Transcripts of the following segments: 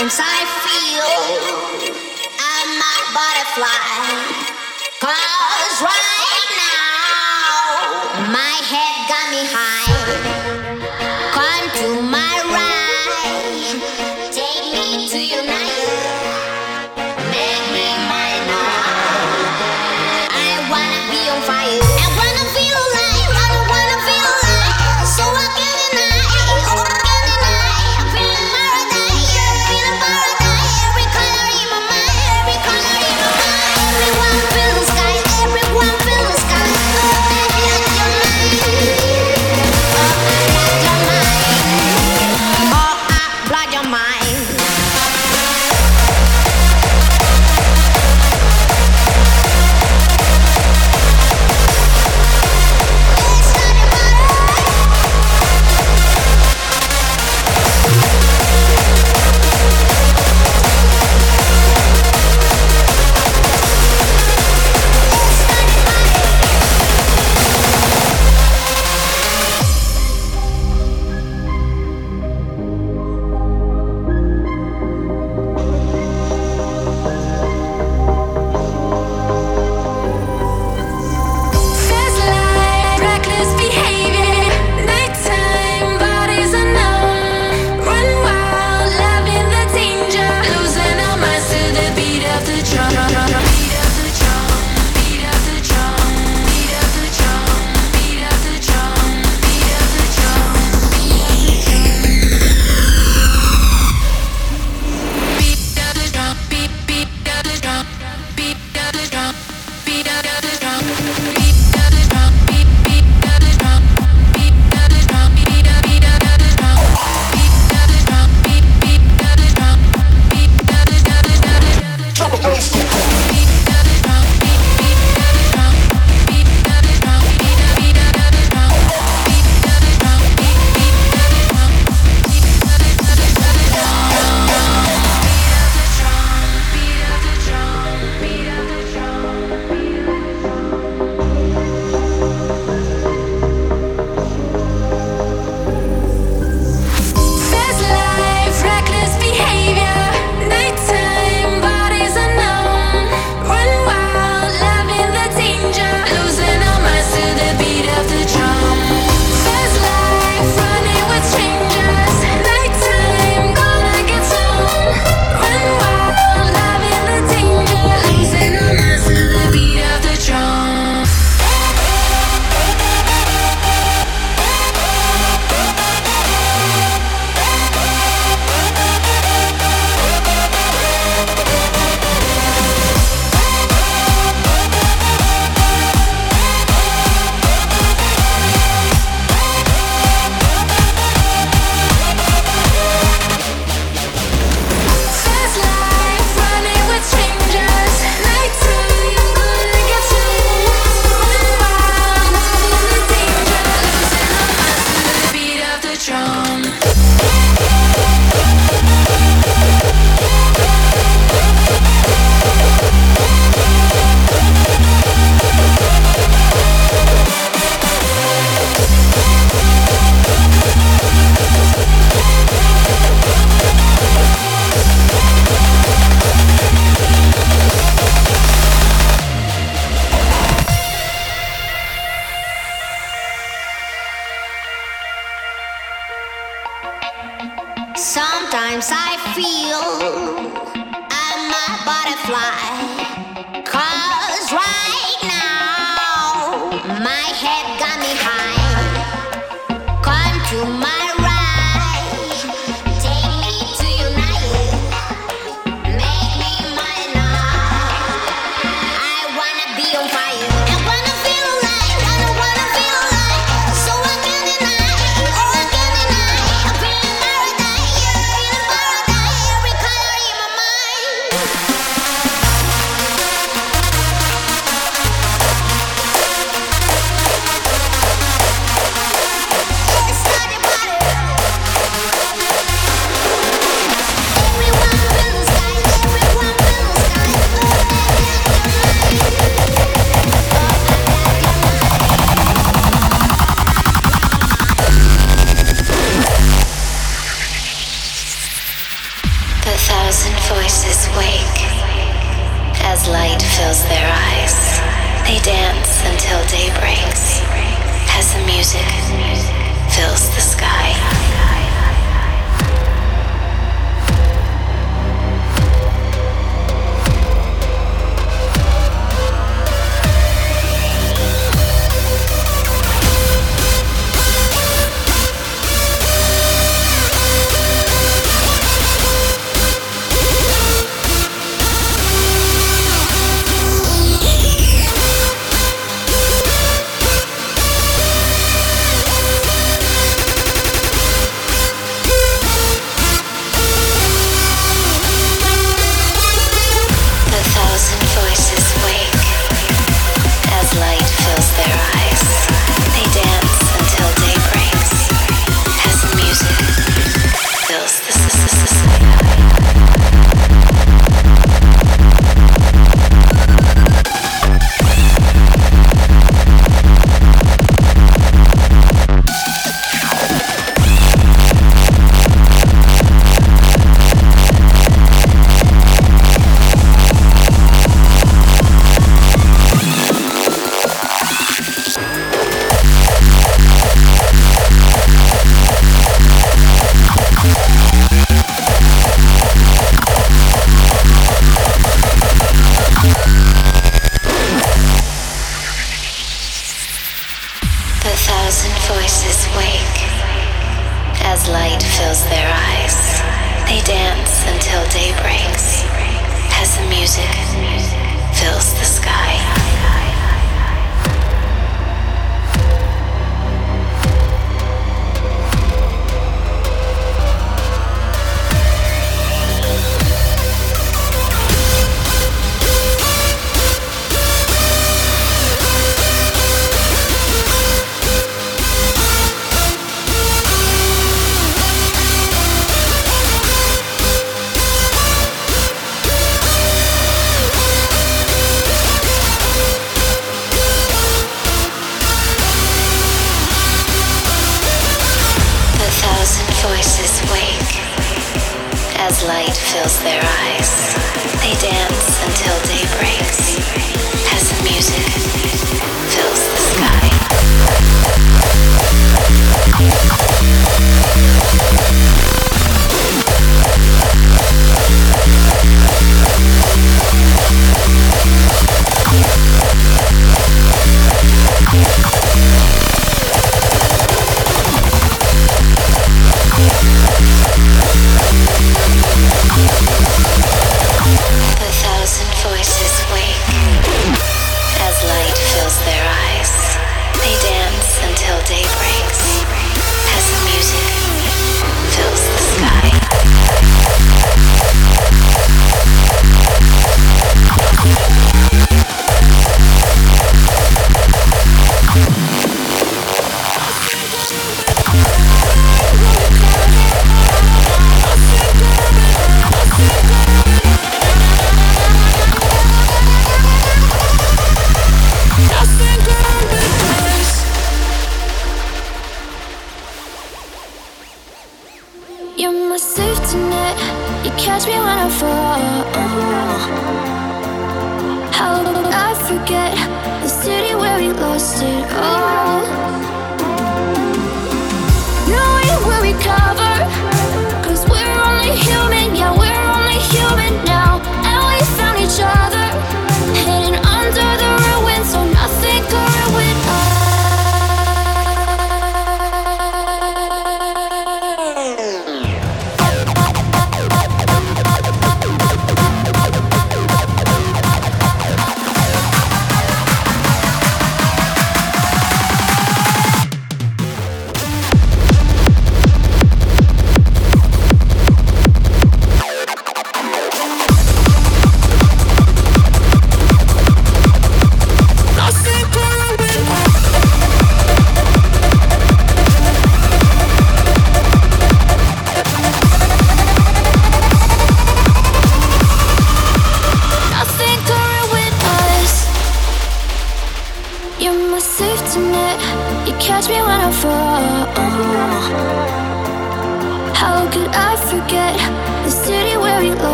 Sometimes I feel I'm a butterfly. Cause right now my head got me high. Come to my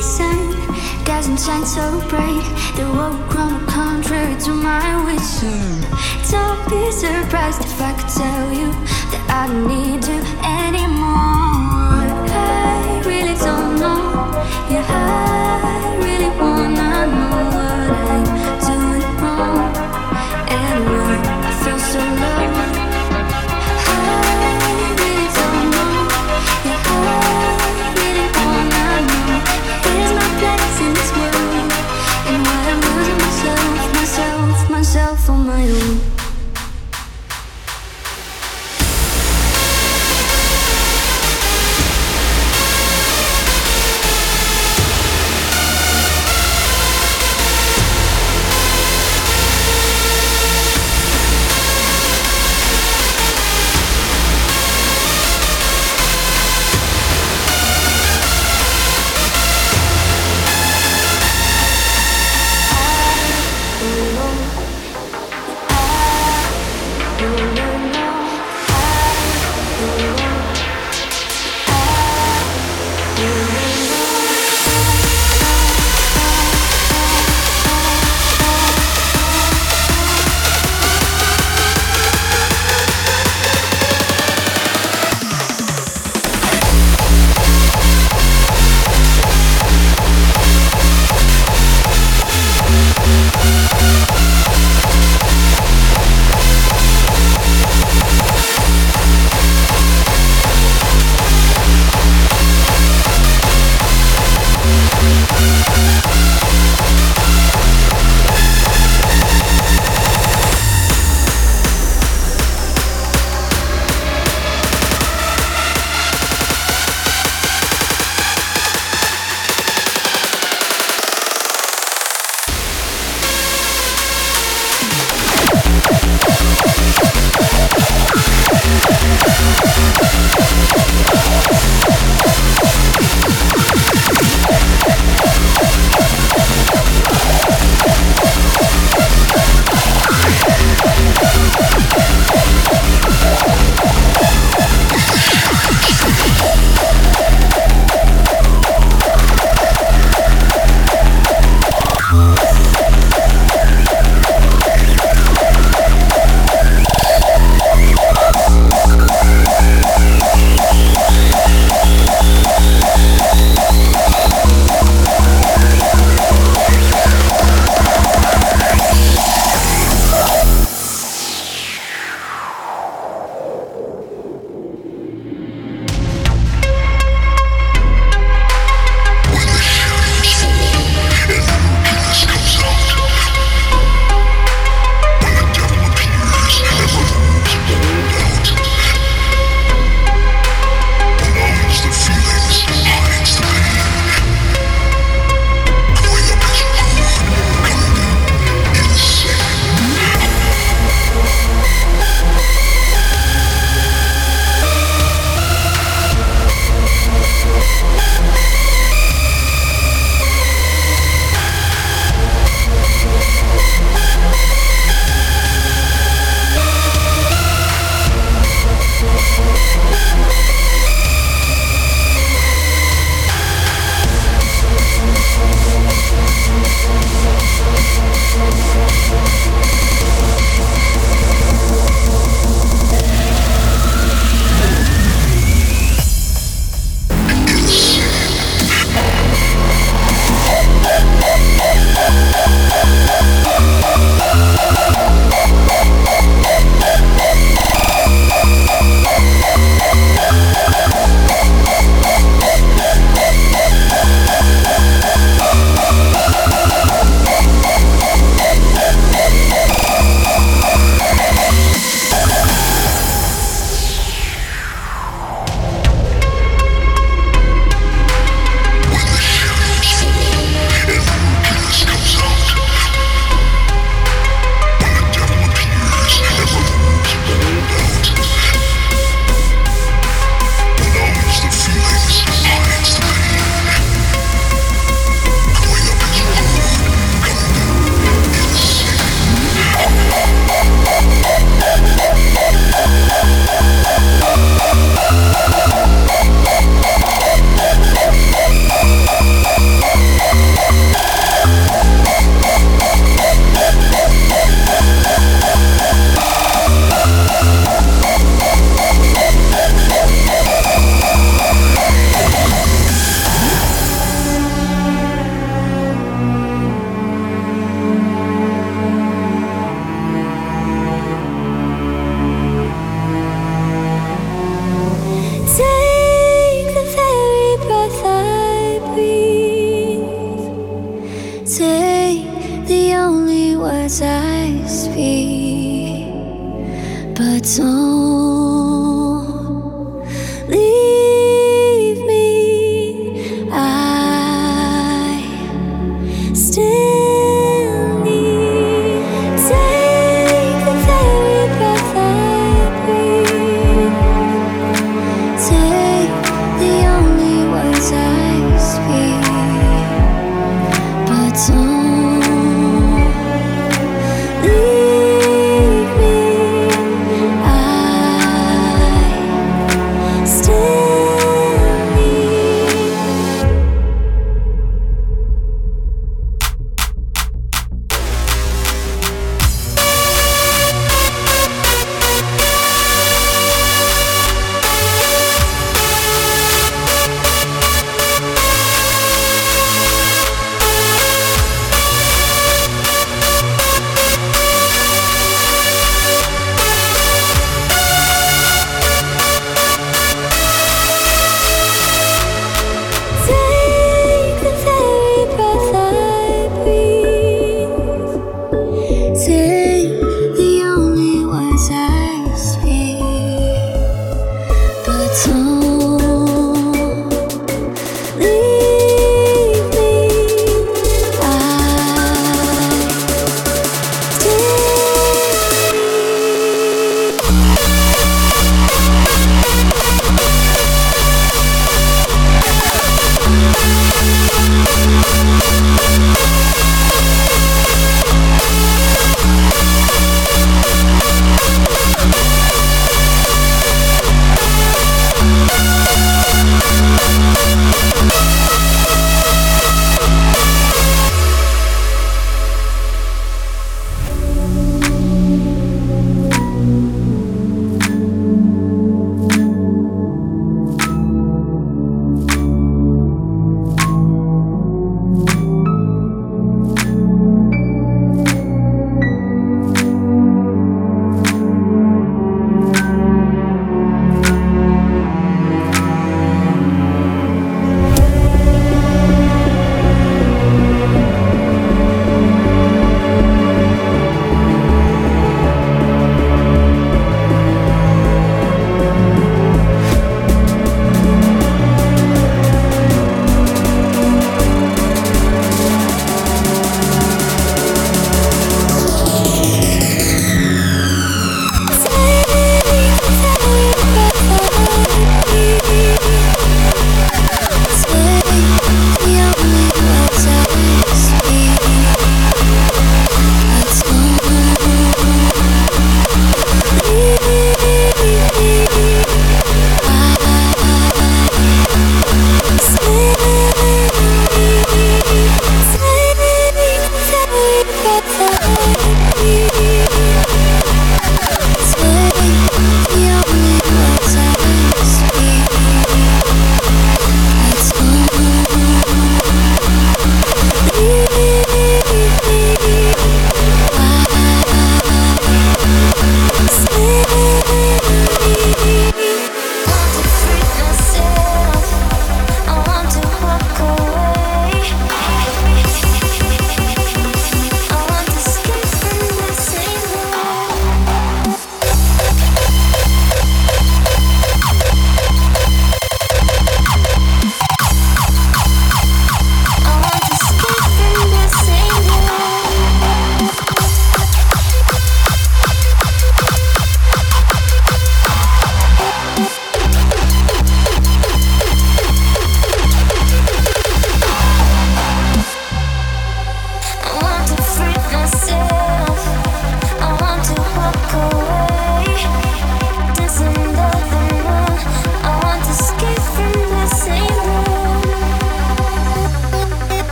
sun doesn't shine so bright. The world grown contrary to my wishes. Don't be surprised if I could tell you that I don't need you anymore. I really don't know. Yeah.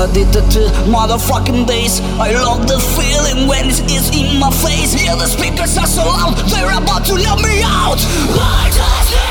I'm addicted to motherfucking bass. I love the feeling when it's in my face. Yeah, the speakers are so loud, they're about to knock me out. I just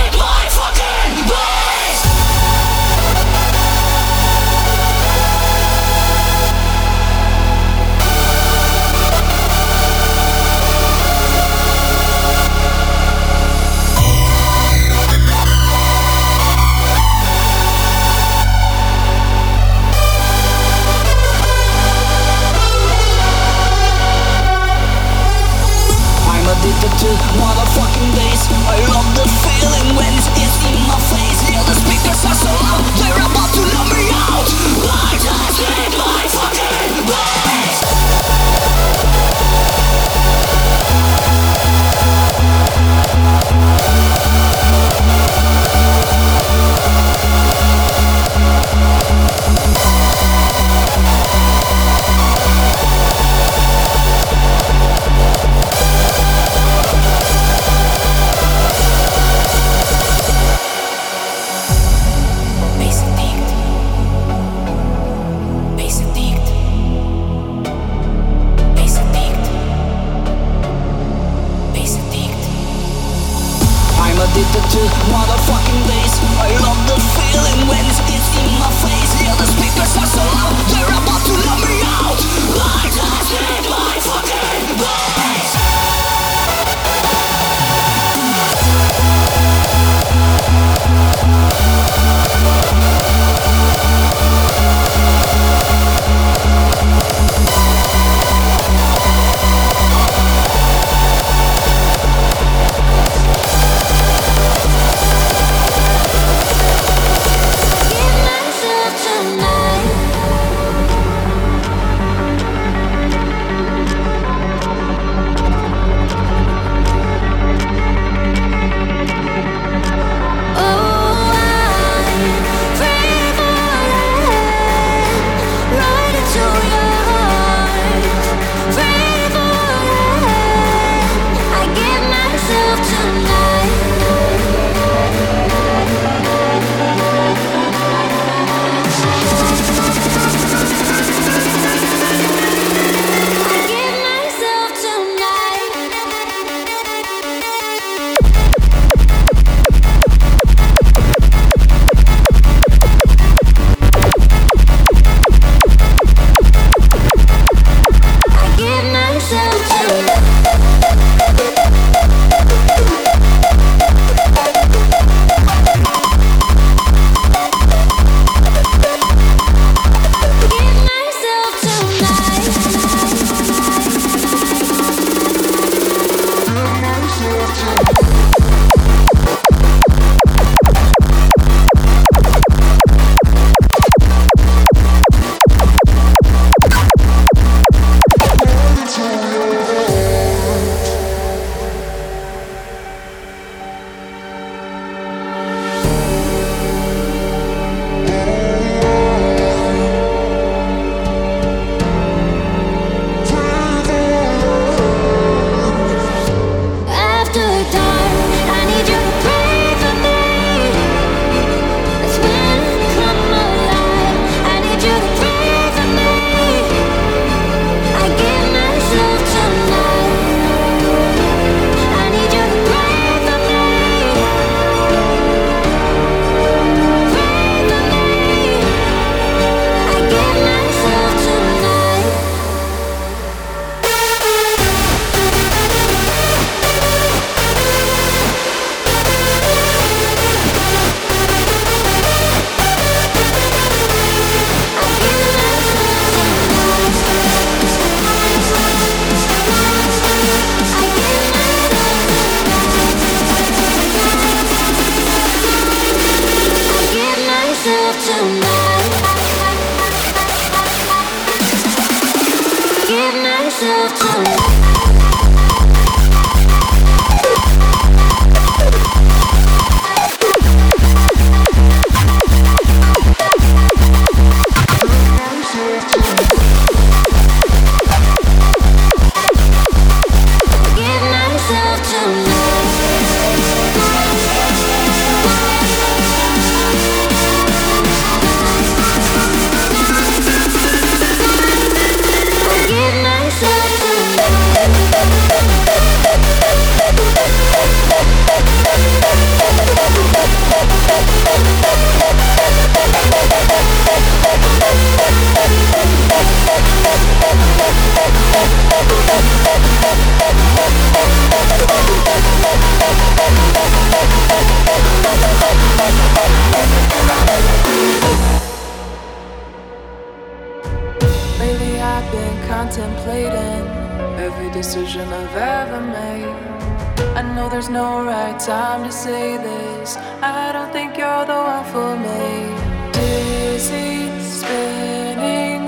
say this. I don't think you're the one for me. Dizzy, spinning.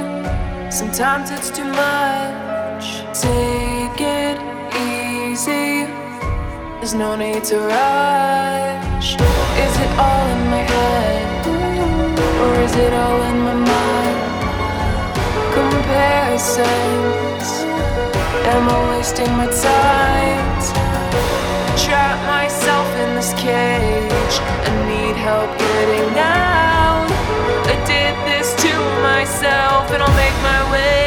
Sometimes it's too much. Take it easy. There's no need to rush. Is it all in my head? Or is it all in my mind? Comparisons. Am I wasting my time? Trap myself in this cage. I need help getting out. I did this to myself, and I'll make my way.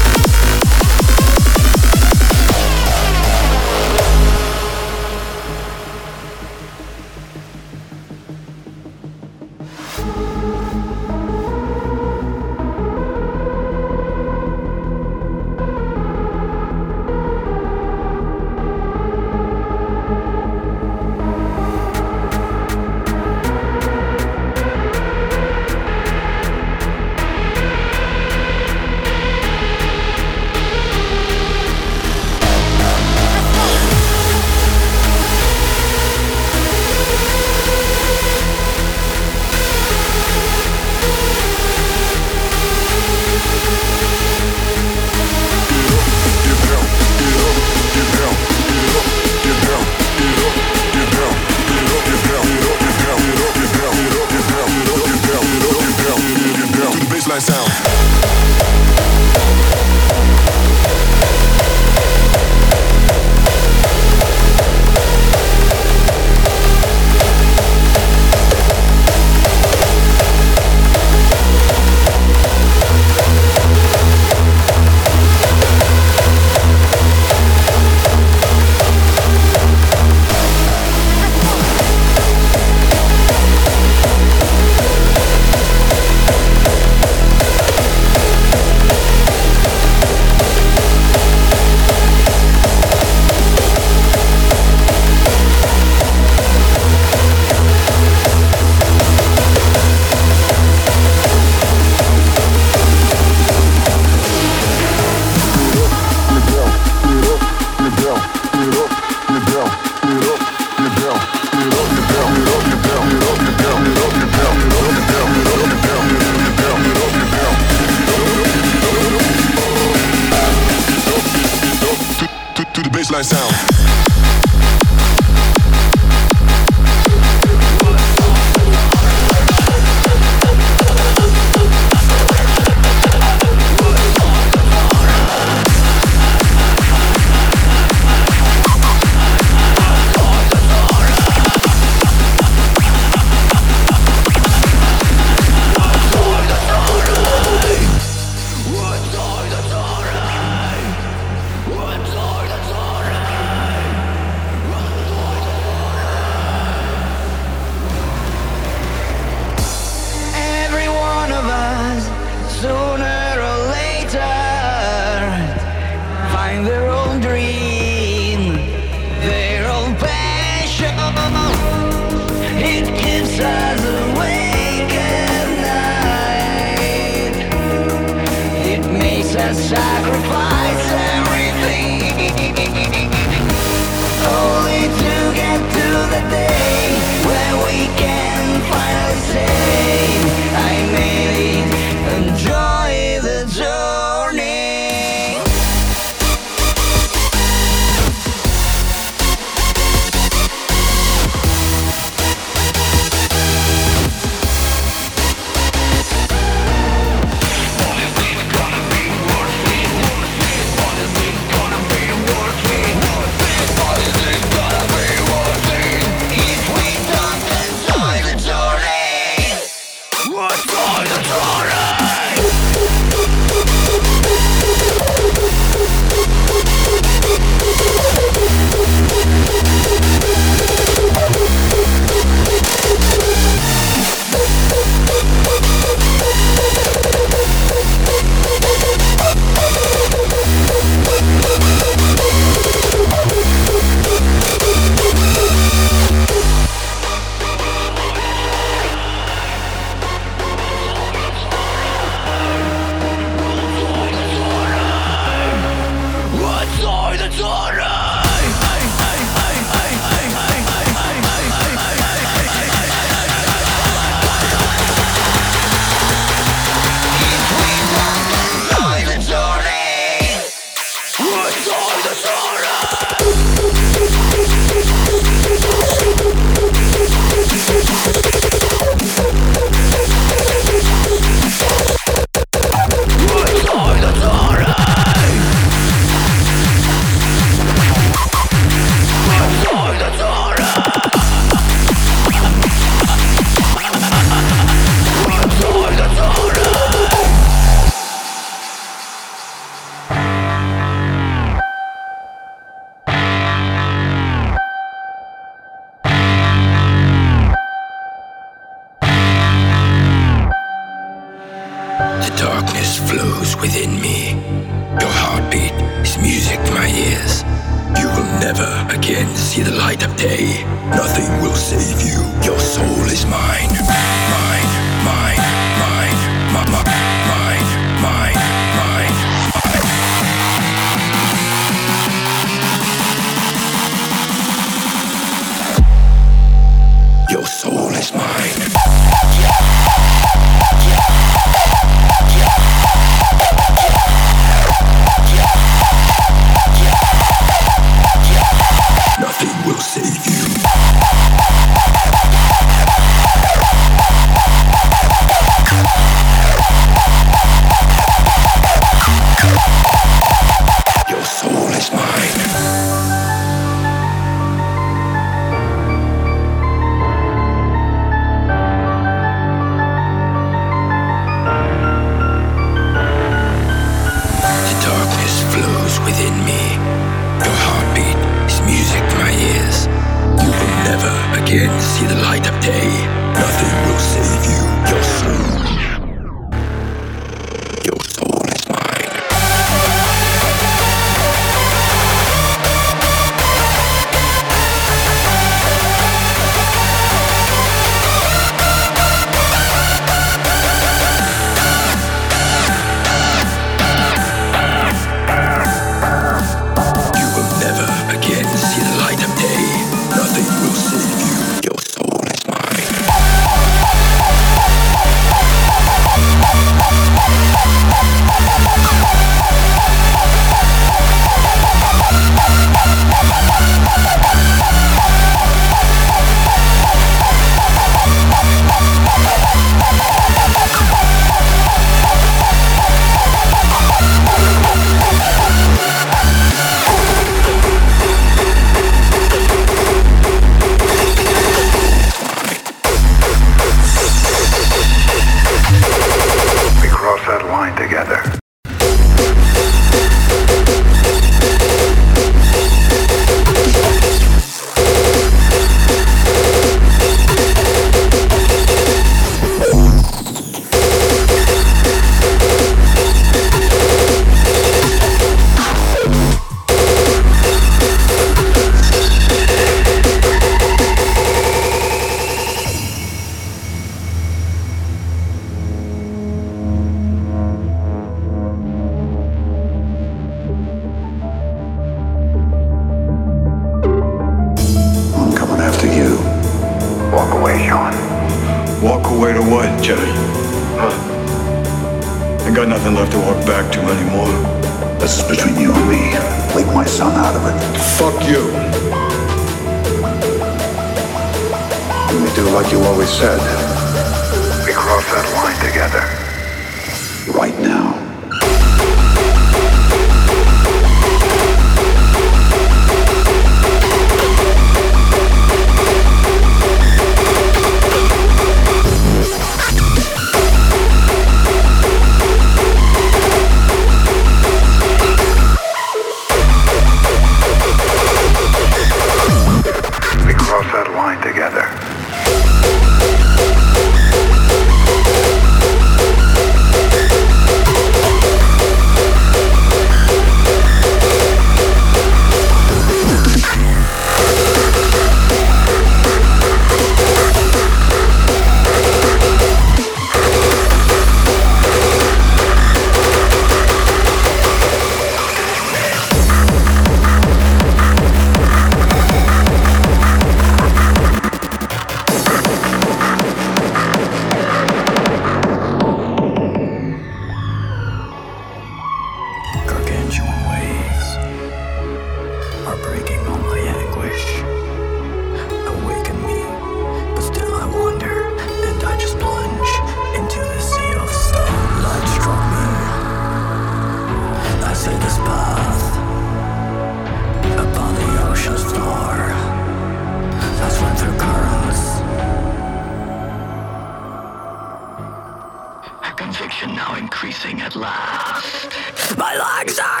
Last. My legs are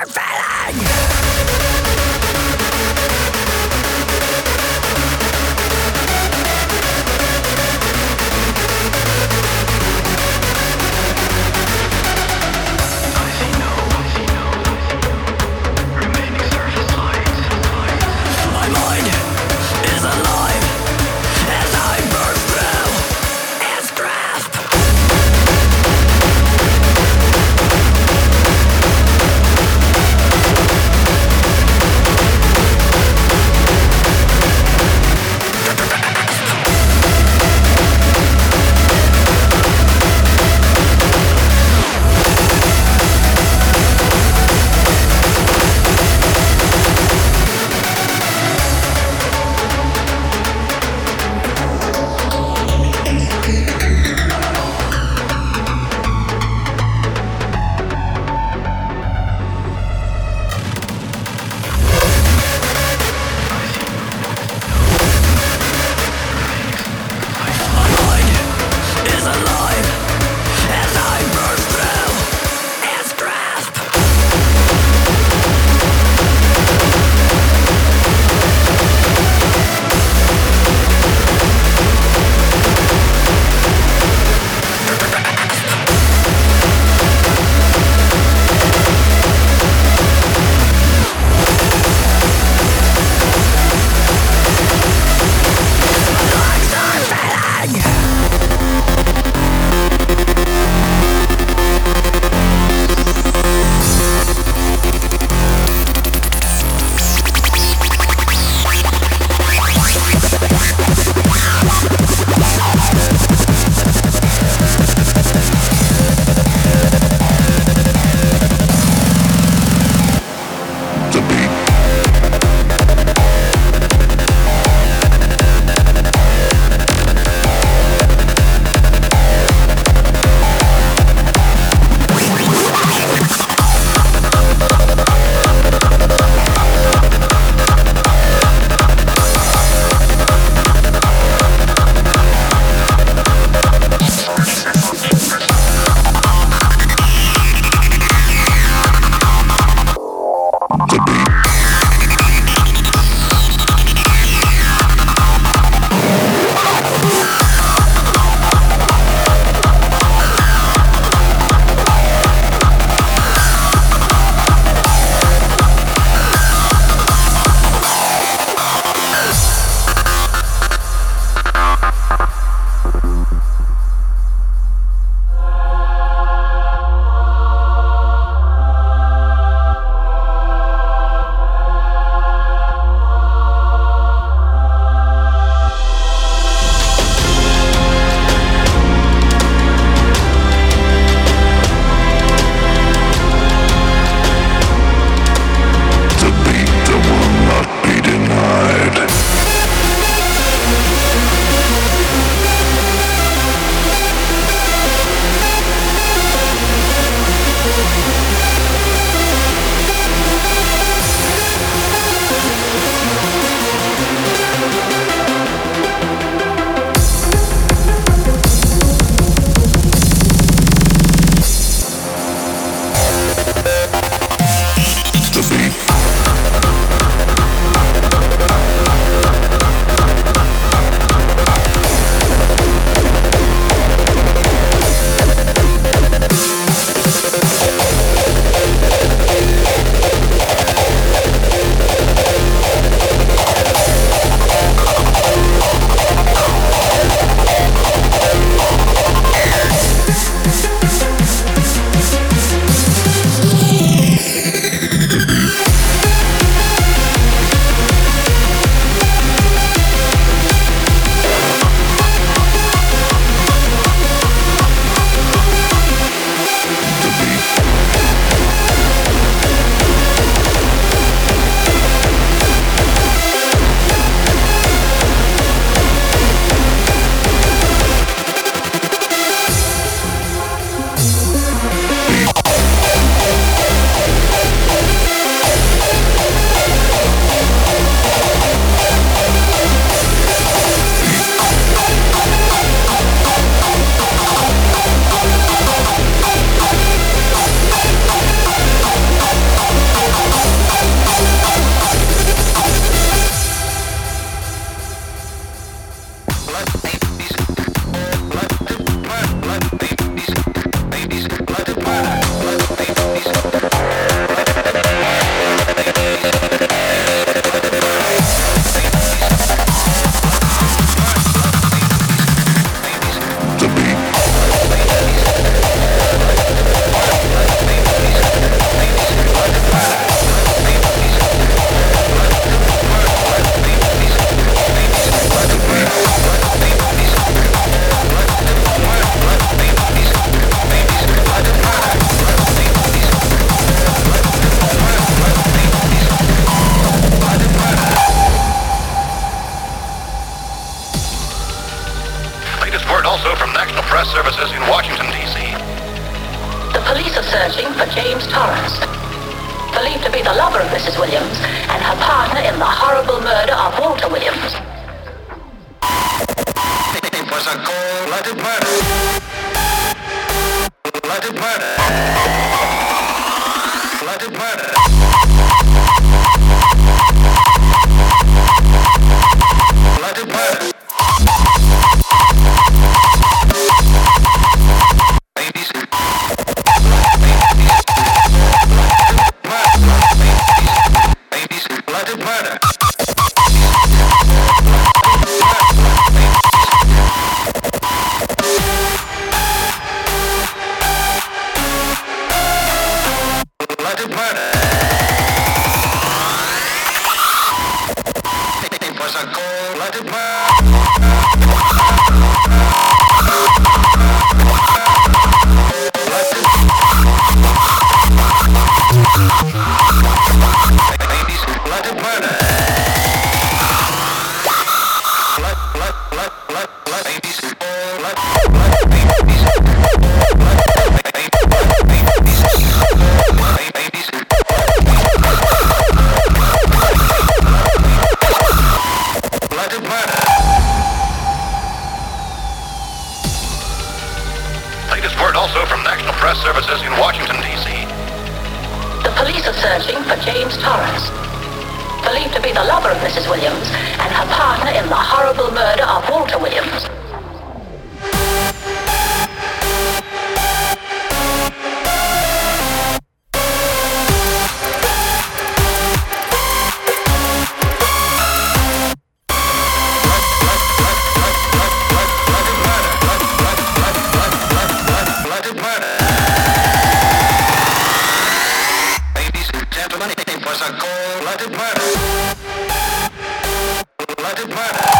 Blooded